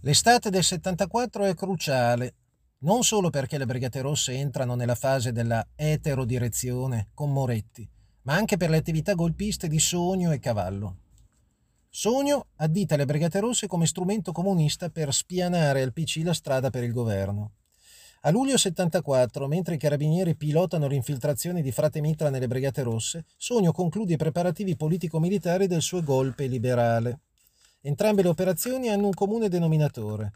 L'estate del 74 è cruciale, non solo perché le Brigate Rosse entrano nella fase della eterodirezione con Moretti, ma anche per le attività golpiste di Sogno e Cavallo. Sogno addita le Brigate Rosse come strumento comunista per spianare al PC la strada per il governo. A luglio 74, mentre i carabinieri pilotano l'infiltrazione di Frate Mitra nelle Brigate Rosse, Sogno conclude i preparativi politico-militari del suo golpe liberale. Entrambe le operazioni hanno un comune denominatore.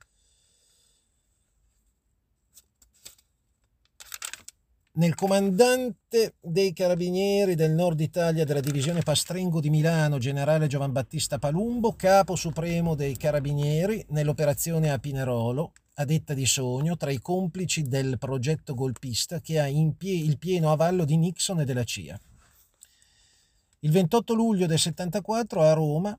Nel comandante dei carabinieri del nord Italia della divisione Pastrengo di Milano, generale Giovan Battista Palumbo, capo supremo dei carabinieri nell'operazione a Pinerolo, a detta di Sogno, tra i complici del progetto golpista che ha pie- il pieno avallo di Nixon e della CIA. Il 28 luglio del 74 a Roma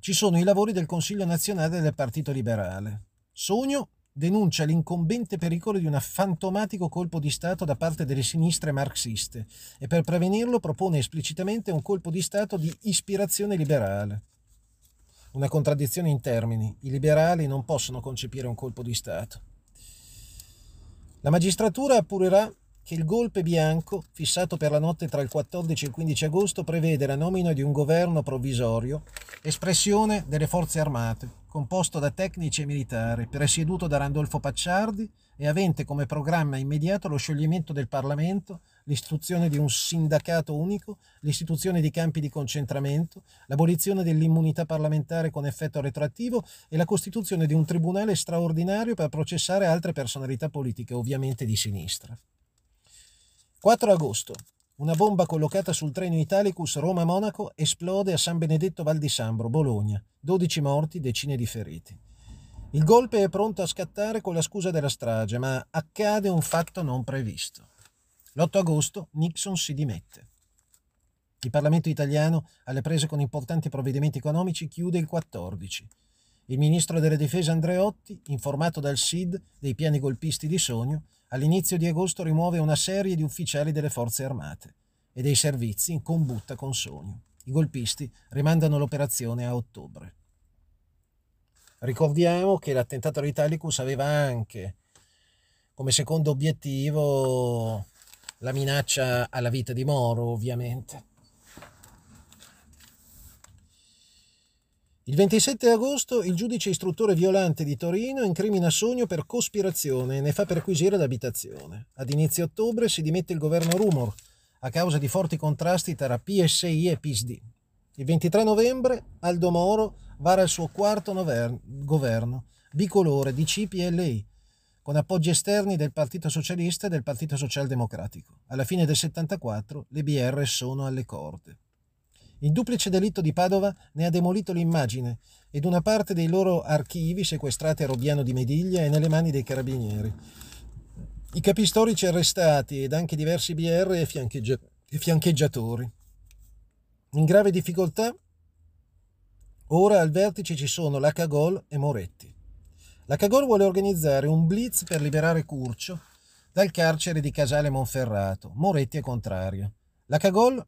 ci sono i lavori del Consiglio nazionale del Partito Liberale. Sogno denuncia l'incombente pericolo di un fantomatico colpo di Stato da parte delle sinistre marxiste e per prevenirlo propone esplicitamente un colpo di Stato di ispirazione liberale. Una contraddizione in termini. I liberali non possono concepire un colpo di Stato. La magistratura appurerà che il golpe bianco, fissato per la notte tra il 14 e il 15 agosto, prevede la nomina di un governo provvisorio, espressione delle forze armate, composto da tecnici e militari, presieduto da Randolfo Pacciardi e avente come programma immediato lo scioglimento del Parlamento, l'istruzione di un sindacato unico, l'istituzione di campi di concentramento, l'abolizione dell'immunità parlamentare con effetto retroattivo e la costituzione di un tribunale straordinario per processare altre personalità politiche, ovviamente di sinistra. 4 agosto. Una bomba collocata sul treno Italicus Roma-Monaco esplode a San Benedetto Val di Sambro, Bologna. 12 morti, decine di feriti. Il golpe è pronto a scattare con la scusa della strage, ma accade un fatto non previsto. L'8 agosto Nixon si dimette. Il Parlamento italiano, alle prese con importanti provvedimenti economici, chiude il 14. Il ministro della difesa Andreotti, informato dal SID dei piani golpisti di Sogno, all'inizio di agosto rimuove una serie di ufficiali delle forze armate e dei servizi in combutta con Sogno. I golpisti rimandano l'operazione a ottobre. Ricordiamo che l'attentato all'Italicus aveva anche come secondo obiettivo la minaccia alla vita di Moro, ovviamente. Il 27 agosto il giudice istruttore Violante di Torino incrimina Sogno per cospirazione e ne fa perquisire l'abitazione. Ad inizio ottobre si dimette il governo Rumor a causa di forti contrasti tra PSI e PSD. Il 23 novembre Aldo Moro vara il suo quarto governo, bicolore di CPLI, con appoggi esterni del Partito Socialista e del Partito Socialdemocratico. Alla fine del 74 le BR sono alle corde. Il duplice delitto di Padova ne ha demolito l'immagine ed una parte dei loro archivi sequestrati a Robiano di Mediglia è nelle mani dei carabinieri. I capistorici arrestati ed anche diversi BR e, fiancheggia- e fiancheggiatori. In grave difficoltà ora al vertice ci sono la Cagol e Moretti. La Cagol vuole organizzare un blitz per liberare Curcio dal carcere di Casale Monferrato. Moretti è contrario. La Cagol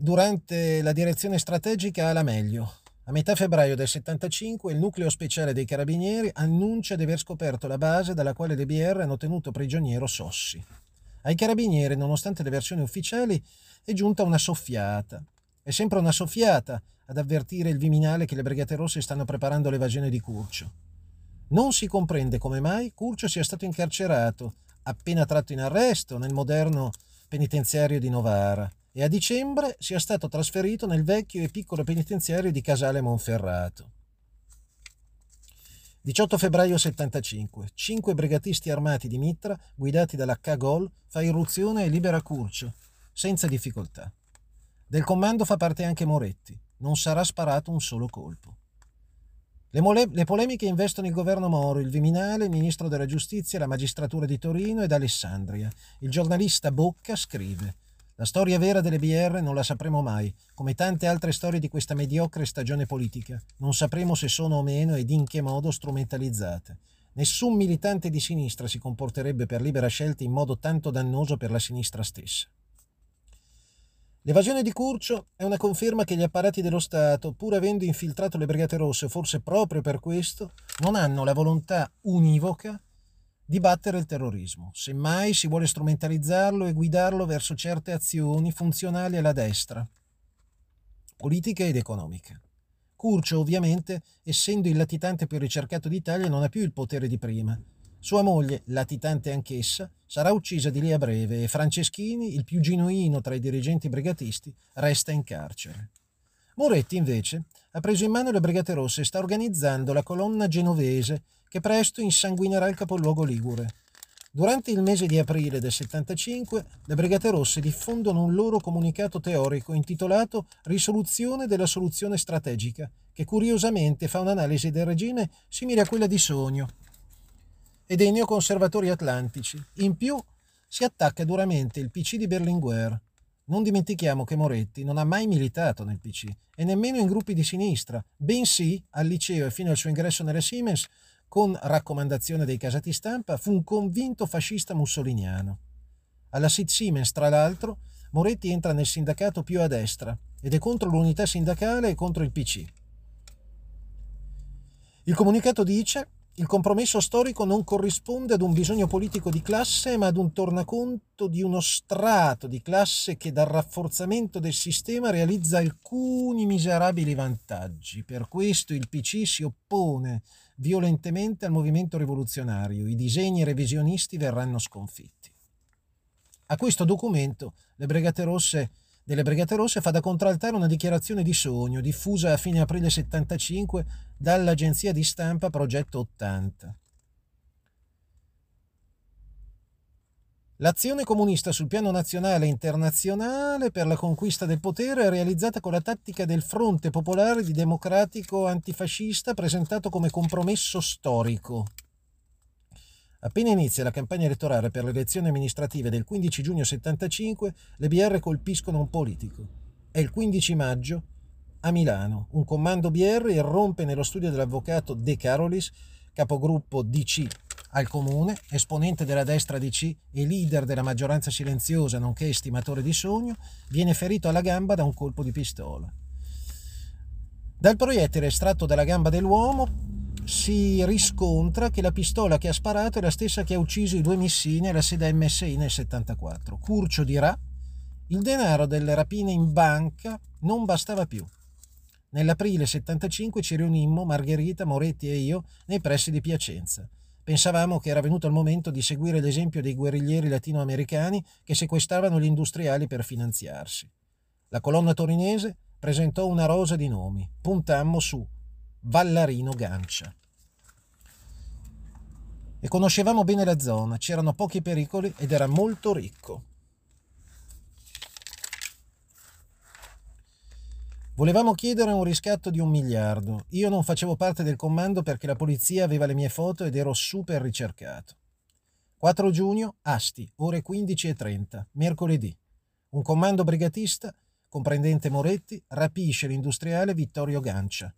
durante la direzione strategica alla meglio. A metà febbraio del 75 il nucleo speciale dei carabinieri annuncia di aver scoperto la base dalla quale le BR hanno tenuto prigioniero Sossi. Ai carabinieri, nonostante le versioni ufficiali, è giunta una soffiata. È sempre una soffiata ad avvertire il Viminale che le Brigate Rosse stanno preparando l'evasione di Curcio. Non si comprende come mai Curcio sia stato incarcerato, appena tratto in arresto, nel moderno penitenziario di Novara e a dicembre sia stato trasferito nel vecchio e piccolo penitenziario di Casale Monferrato. 18 febbraio 75. Cinque brigatisti armati di Mitra, guidati dalla Cagol, fa irruzione e libera Curcio, senza difficoltà. Del comando fa parte anche Moretti. Non sarà sparato un solo colpo. Le, mole- le, polemiche investono il governo Moro, il Viminale, il ministro della giustizia, la magistratura di Torino ed Alessandria. Il giornalista Bocca scrive la storia vera delle BR non la sapremo mai, come tante altre storie di questa mediocre stagione politica. Non sapremo se sono o meno ed in che modo strumentalizzate. Nessun militante di sinistra si comporterebbe per libera scelta in modo tanto dannoso per la sinistra stessa. L'evasione di Curcio è una conferma che gli apparati dello Stato, pur avendo infiltrato le Brigate Rosse, forse proprio per questo, non hanno la volontà univoca di battere il terrorismo. Semmai si vuole strumentalizzarlo e guidarlo verso certe azioni funzionali alla destra, politica ed economica. Curcio, ovviamente, essendo il latitante più ricercato d'Italia, non ha più il potere di prima, sua moglie, latitante anch'essa, sarà uccisa di lì a breve e Franceschini, il più genuino tra i dirigenti brigatisti, resta in carcere. Moretti, invece, ha preso in mano le Brigate Rosse e sta organizzando la colonna genovese che presto insanguinerà il capoluogo ligure. Durante il mese di aprile del 75, le Brigate Rosse diffondono un loro comunicato teorico intitolato Risoluzione della soluzione strategica, che curiosamente fa un'analisi del regime simile a quella di Sogno, e dei neoconservatori atlantici. In più si attacca duramente il PC di Berlinguer. Non dimentichiamo che Moretti non ha mai militato nel PC e nemmeno in gruppi di sinistra, bensì al liceo e fino al suo ingresso nelle Siemens, con raccomandazione dei casati stampa, fu un convinto fascista mussoliniano. Alla SIT Siemens, tra l'altro, Moretti entra nel sindacato più a destra ed è contro l'unità sindacale e contro il PC. Il comunicato dice il compromesso storico non corrisponde ad un bisogno politico di classe, ma ad un tornaconto di uno strato di classe che dal rafforzamento del sistema realizza alcuni miserabili vantaggi. Per questo il PC si oppone violentemente al movimento rivoluzionario. I disegni revisionisti verranno sconfitti. A questo documento le Brigate Rosse delle Brigate Rosse fa da contraltare una dichiarazione di sogno diffusa a fine aprile 75 dall'agenzia di stampa Progetto 80. L'azione comunista sul piano nazionale e internazionale per la conquista del potere è realizzata con la tattica del Fronte Popolare di Democratico Antifascista presentato come compromesso storico. Appena inizia la campagna elettorale per le elezioni amministrative del 15 giugno 75, le BR colpiscono un politico. È il 15 maggio a Milano. Un comando BR irrompe nello studio dell'avvocato De Carolis, capogruppo DC al comune, esponente della destra DC e leader della maggioranza silenziosa, nonché estimatore di sogno, viene ferito alla gamba da un colpo di pistola. Dal proiettile estratto dalla gamba dell'uomo si riscontra che la pistola che ha sparato è la stessa che ha ucciso i due missini alla sede MSI nel 74. Curcio dirà il denaro delle rapine in banca non bastava più. Nell'aprile 75 ci riunimmo, Margherita, Moretti e io, nei pressi di Piacenza. Pensavamo che era venuto il momento di seguire l'esempio dei guerriglieri latinoamericani che sequestravano gli industriali per finanziarsi. La colonna torinese presentò una rosa di nomi. Puntammo su Vallarino Gancia. E conoscevamo bene la zona, c'erano pochi pericoli ed era molto ricco. Volevamo chiedere un riscatto di un miliardo. Io non facevo parte del comando perché la polizia aveva le mie foto ed ero super ricercato. 4 giugno, Asti, ore 15.30, mercoledì. Un comando brigatista, comprendente Moretti, rapisce l'industriale Vittorio Gancia.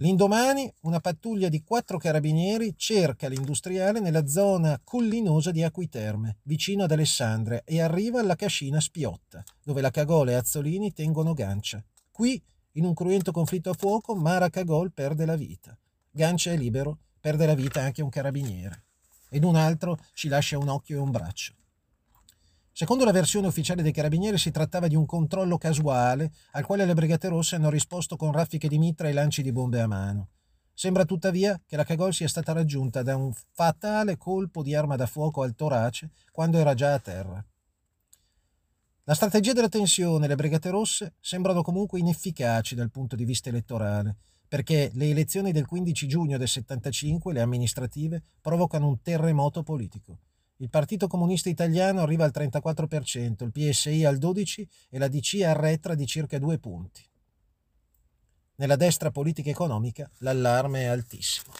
L'indomani una pattuglia di quattro carabinieri cerca l'industriale nella zona collinosa di Acquiterme, vicino ad Alessandria, e arriva alla cascina Spiotta, dove la Cagola e Azzolini tengono Gancia. Qui, in un cruento conflitto a fuoco, Mara Cagol perde la vita. Gancia è libero, perde la vita anche un carabiniere. Ed un altro ci lascia un occhio e un braccio. Secondo la versione ufficiale dei carabinieri si trattava di un controllo casuale al quale le Brigate Rosse hanno risposto con raffiche di mitra e lanci di bombe a mano. Sembra tuttavia che la Cagol sia stata raggiunta da un fatale colpo di arma da fuoco al torace quando era già a terra. La strategia della tensione e le Brigate Rosse sembrano comunque inefficaci dal punto di vista elettorale, perché le elezioni del 15 giugno del 75, le amministrative, provocano un terremoto politico. Il Partito Comunista Italiano arriva al 34%, il PSI al 12% e la DC arretra di circa due punti. Nella destra politica economica l'allarme è altissimo.